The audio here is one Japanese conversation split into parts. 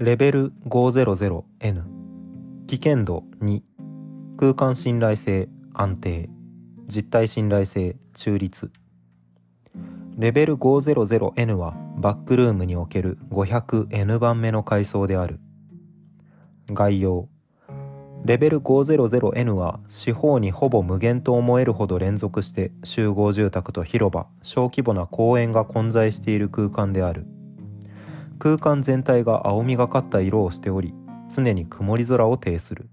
レベル 500N 危険度2空間信頼性安定。実体信頼性中立。レベル 500N はバックルームにおける 500N 番目の階層である。概要。レベル 500N は四方にほぼ無限と思えるほど連続して集合住宅と広場小規模な公園が混在している空間である。空間全体が青みがかった色をしており常に曇り空を呈する。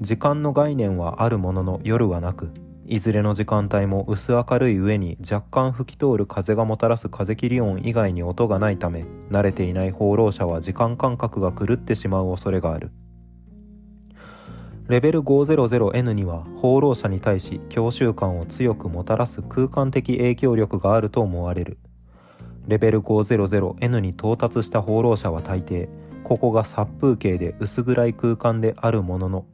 時間の概念はあるものの夜はなくいずれの時間帯も薄明るい上に若干吹き通る風がもたらす風切り音以外に音がないため慣れていない放浪者は時間感覚が狂ってしまう恐れがある。レベル 500N には放浪者に対し教習感を強くもたらす空間的影響力があると思われる。レベル 500N に到達した放浪者は大抵ここが殺風景で薄暗い空間であるものの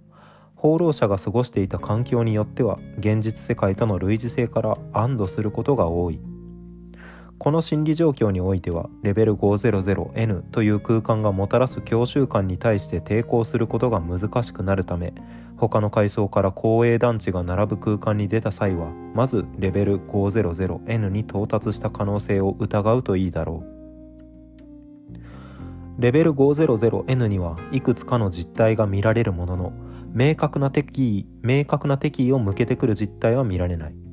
放浪者が過ごしていた環境によっては現実世界との類似性から安堵することが多い。この心理状況においてはレベル 500N という空間がもたらす教習感に対して抵抗することが難しくなるため他の階層から公営団地が並ぶ空間に出た際はまずレベル 500N に到達した可能性を疑うといいだろう。レベル 500N にはいくつかの実態が見られるものの明確な敵意明確な敵意を向けてくる実態は見られない。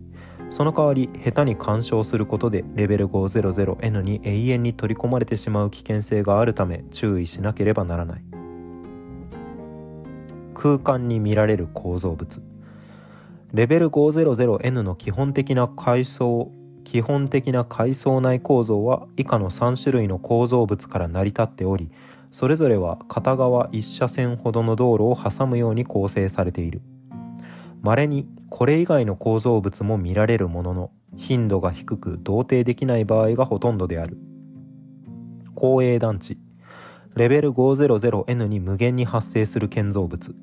その代わり下手に干渉することでレベル 500N に永遠に取り込まれてしまう危険性があるため注意しなければならない。空間に見られる構造物。レベル 500N の基本的な階層基本的な階層内構造は以下の3種類の構造物から成り立っておりそれぞれは片側1車線ほどの道路を挟むように構成されている。稀にこれ以外の構造物も見られるものの頻度が低く同定できない場合がほとんどである。公営団地。レベル 500N に無限に発生する建造物。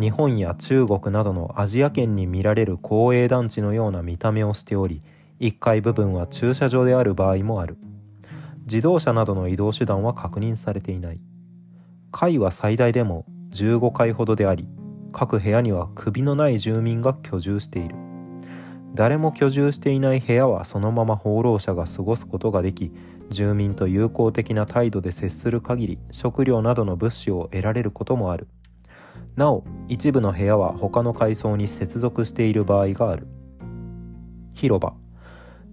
日本や中国などのアジア圏に見られる公営団地のような見た目をしており1階部分は駐車場である場合もある。自動車などの移動手段は確認されていない。階は最大でも15階ほどであり各部屋には首のない住民が居住している。誰も居住していない部屋はそのまま放浪者が過ごすことができ住民と友好的な態度で接する限り食料などの物資を得られることもある。なお一部の部屋は他の階層に接続している場合がある。広場。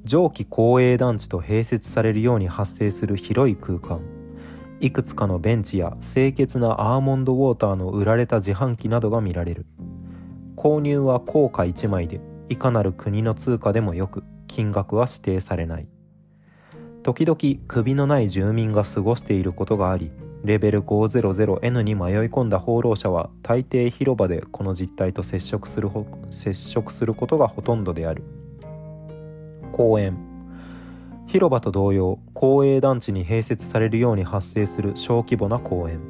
上記公営団地と併設されるように発生する広い空間。いくつかのベンチや清潔なアーモンドウォーターの売られた自販機などが見られる。購入は硬貨1枚でいかなる国の通貨でもよく金額は指定されない。時々首のない住民が過ごしていることがありレベル 500N に迷い込んだ放浪者は大抵広場でこの実態と接触する接触することがほとんどである。公園。広場と同様公営団地に併設されるように発生する小規模な公園。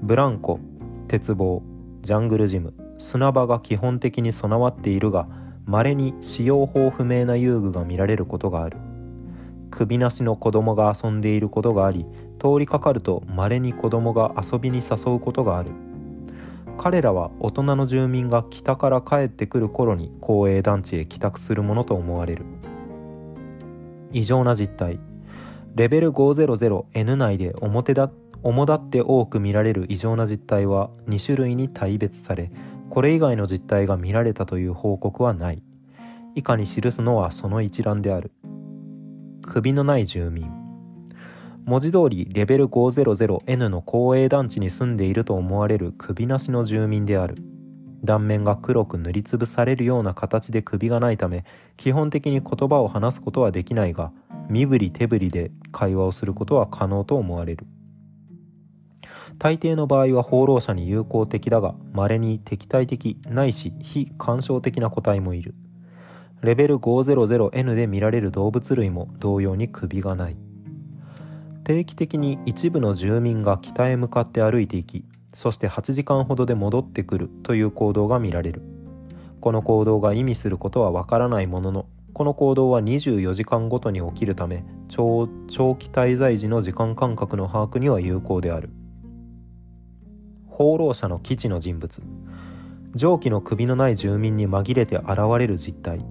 ブランコ鉄棒ジャングルジム砂場が基本的に備わっているが稀に使用法不明な遊具が見られることがある。首なしの子供が遊んでいることがあり通りかかると稀に子供が遊びに誘うことがある。彼らは大人の住民が北から帰ってくる頃に公営団地へ帰宅するものと思われる。異常な実態。レベル 500N 内で表だ主だって多く見られる異常な実態は2種類に大別されこれ以外の実態が見られたという報告はない。以下に記すのはその一覧である。首のない住民。文字通りレベル 500N の公営団地に住んでいると思われる首なしの住民である。断面が黒く塗りつぶされるような形で首がないため基本的に言葉を話すことはできないが身振り手振りで会話をすることは可能と思われる。大抵の場合は放浪者に友好的だが稀に敵対的ないし非干渉的な個体もいる。レベル 500N で見られる動物類も同様に首がない。定期的に一部の住民が北へ向かって歩いていきそして8時間ほどで戻ってくるという行動が見られる。この行動が意味することはわからないもののこの行動は24時間ごとに起きるため長期滞在時の時間感覚の把握には有効である。放浪者の基地の人物。蒸気の首のない住民に紛れて現れる実態。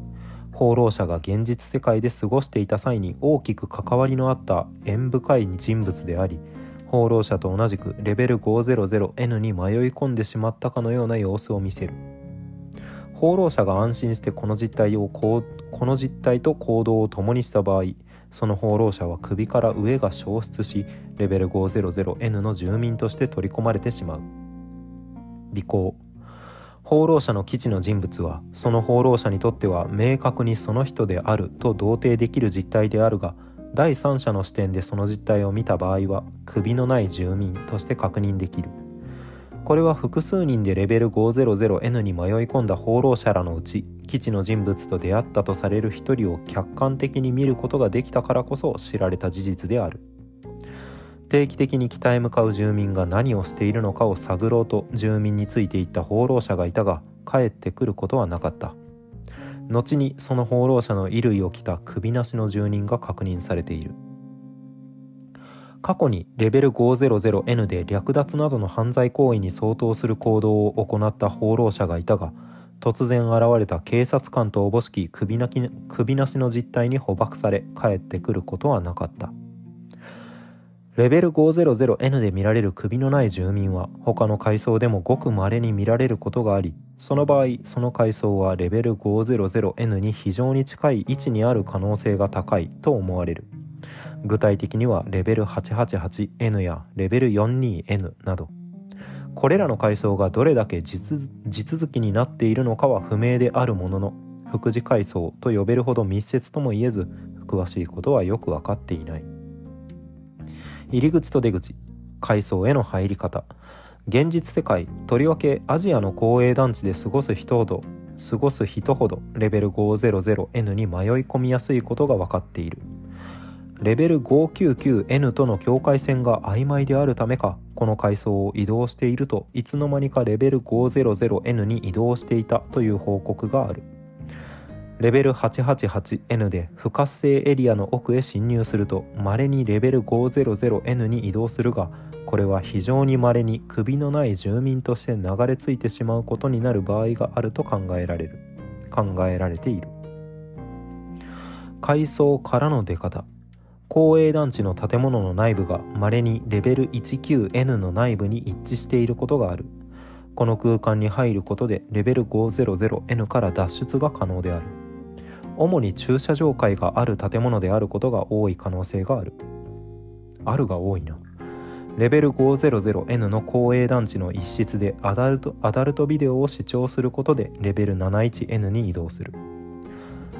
放浪者が現実世界で過ごしていた際に大きく関わりのあった縁深い人物であり放浪者と同じくレベル 500N に迷い込んでしまったかのような様子を見せる。放浪者が安心してこの実態をここの実態と行動を共にした場合その放浪者は首から上が消失しレベル 500N の住民として取り込まれてしまう。尾行。放浪者の基地の人物はその放浪者にとっては明確にその人であると同定できる実態であるが第三者の視点でその実態を見た場合は首のない住民として確認できる。これは複数人でレベル 500N に迷い込んだ放浪者らのうち基地の人物と出会ったとされる一人を客観的に見ることができたからこそ知られた事実である。定期的に北へ向かう住民が何をしているのかを探ろうと住民についていった放浪者がいたが帰ってくることはなかった。後にその放浪者の衣類を着た首なしの住人が確認されている。過去にレベル 500N で略奪などの犯罪行為に相当する行動を行った放浪者がいたが突然現れた警察官とおぼしき首なき首なしの実態に捕獲され帰ってくることはなかった。レベル 500N で見られる首のない住民は他の階層でもごく稀に見られることがありその場合その階層はレベル 500N に非常に近い位置にある可能性が高いと思われる。具体的にはレベル 888N やレベル 42N など。これらの階層がどれだけ地続きになっているのかは不明であるものの副次階層と呼べるほど密接とも言えず詳しいことはよく分かっていない。入り口と出口階層への入り方。現実世界とりわけアジアの公営団地で過ごす人ほど過ごす人ほどレベル 500N に迷い込みやすいことが分かっている。レベル 599N との境界線が曖昧であるためかこの階層を移動しているといつの間にかレベル 500N に移動していたという報告がある。レベル 888N で不活性エリアの奥へ侵入すると稀にレベル 500N に移動するがこれは非常に稀に首のない住民として流れ着いてしまうことになる場合があると考えられる。考えられている。階層からの出方。公営団地の建物の内部が稀にレベル 19N の内部に一致していることがある。この空間に入ることでレベル 500N から脱出が可能である。主に駐車場階がある建物であることが多い可能性がある。あるが多いな。レベル 500N の公営団地の一室でアダルトアダルトビデオを視聴することでレベル 71N に移動する。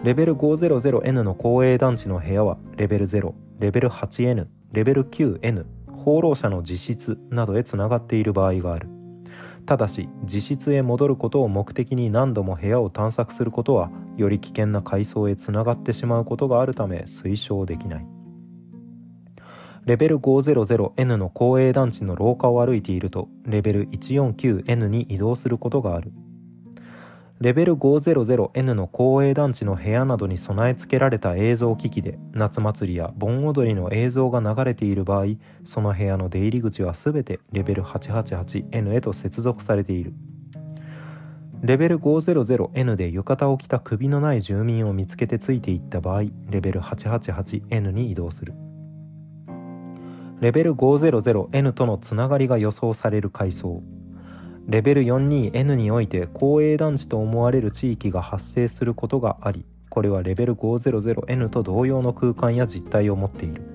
レベル 500N の公営団地の部屋はレベル0レベル 8N レベル 9N 放浪者の自室などへつながっている場合がある。ただし自室へ戻ることを目的に何度も部屋を探索することはより危険な階層へつながってしまうことがあるため推奨できない。レベル 500N の公営団地の廊下を歩いているとレベル 149N に移動することがある。レベル 500N の公営団地の部屋などに備え付けられた映像機器で夏祭りや盆踊りの映像が流れている場合その部屋の出入り口は全てレベル 888N へと接続されている。レベル 500N で浴衣を着た首のない住民を見つけてついていった場合レベル 888N に移動する。レベル 500N とのつながりが予想される階層。レベル 42N において公営団地と思われる地域が発生することがありこれはレベル 500N と同様の空間や実態を持っている。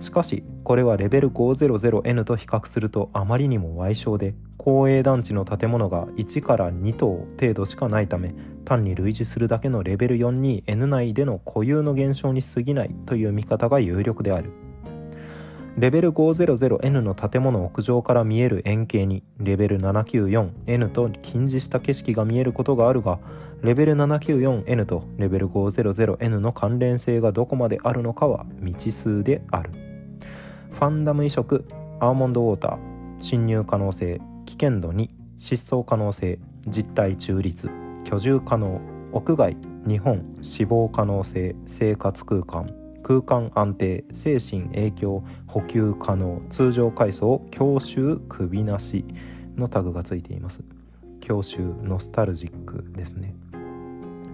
しかしこれはレベル 500N と比較するとあまりにも矮小で公営団地の建物が1から2棟程度しかないため単に類似するだけのレベル 42N 内での固有の現象に過ぎないという見方が有力である。レベル 500N の建物屋上から見える円形にレベル 794N と近似した景色が見えることがあるがレベル 794N とレベル 500N の関連性がどこまであるのかは未知数である。ファンダム移植アーモンドウォーター侵入可能性危険度2失踪可能性実体中立居住可能屋外日本死亡可能性生活空間空間安定精神影響補給可能通常階層教習首なしのタグがついています。教習ノスタルジックですね。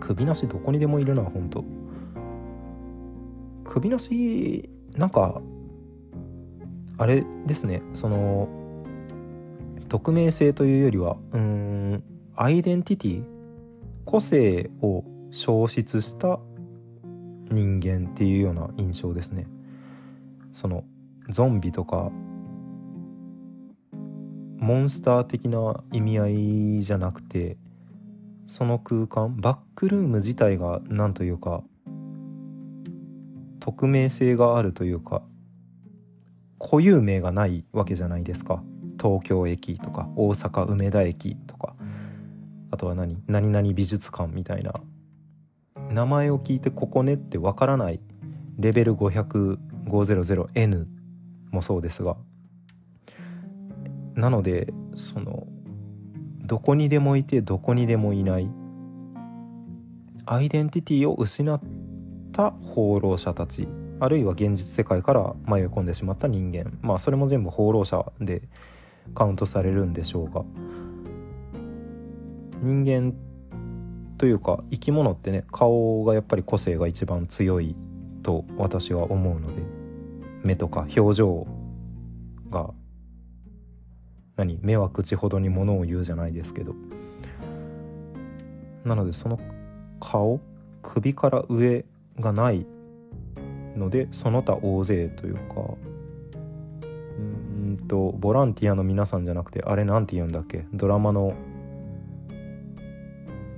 首なしどこにでもいるな本当。首なしなんかあれですね。その匿名性というよりはうんアイデンティティ個性を消失した人間っていうような印象ですね。そのゾンビとかモンスター的な意味合いじゃなくてその空間バックルーム自体が何というか匿名性があるというか固有名がないわけじゃないですか。東京駅とか大阪梅田駅とか。あとは何？何々美術館みたいな。名前を聞いてここねってわからないレベル 500500N もそうですが。なのでそのどこにでもいてどこにでもいない。アイデンティティを失った放浪者たち。あるいは現実世界から迷い込んでしまった人間。まあそれも全部放浪者でカウントされるんでしょうが。人間というか生き物ってね顔がやっぱり個性が一番強いと私は思うので。目とか表情が何目は口ほどにものを言うじゃないですけど。なのでその顔首から上がないのでその他大勢というかうんとボランティアの皆さんじゃなくてあれなんて言うんだっけ？ドラマの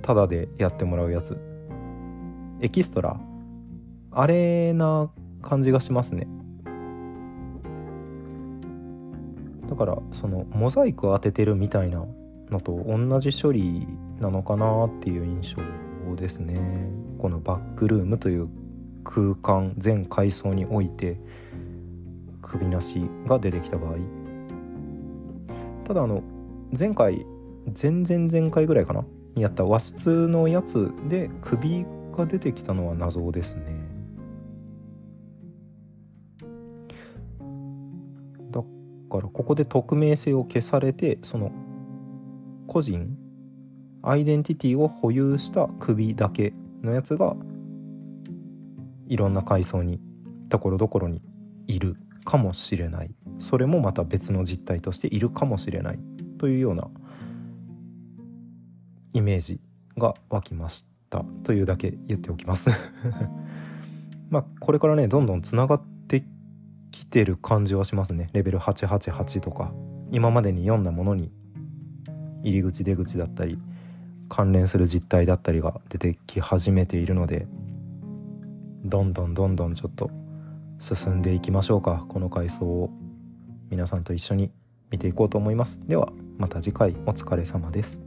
タダでやってもらうやつ。エキストラ？あれな感じがしますね。だからそのモザイクを当ててるみたいなのと同じ処理なのかなっていう印象ですね。このバックルームという空間全階層において首なしが出てきた場合。ただあの前回前々前回ぐらいかな？にやった和室のやつで首が出てきたのは謎ですね。だからここで匿名性を消されてその個人アイデンティティを保有した首だけのやつがいろんな階層にところどころにいるかもしれない。それもまた別の実態としているかもしれない。というようなイメージが湧きました。というだけ言っておきます。まあこれからねどんどんつながってきてる感じはしますね。レベル888とか。今までに読んだものに入り口出口だったり関連する実態だったりが出てき始めているのでどんどんどんどんちょっと進んでいきましょうか。この階層を。皆さんと一緒に見ていこうと思います。ではまた次回。お疲れ様です。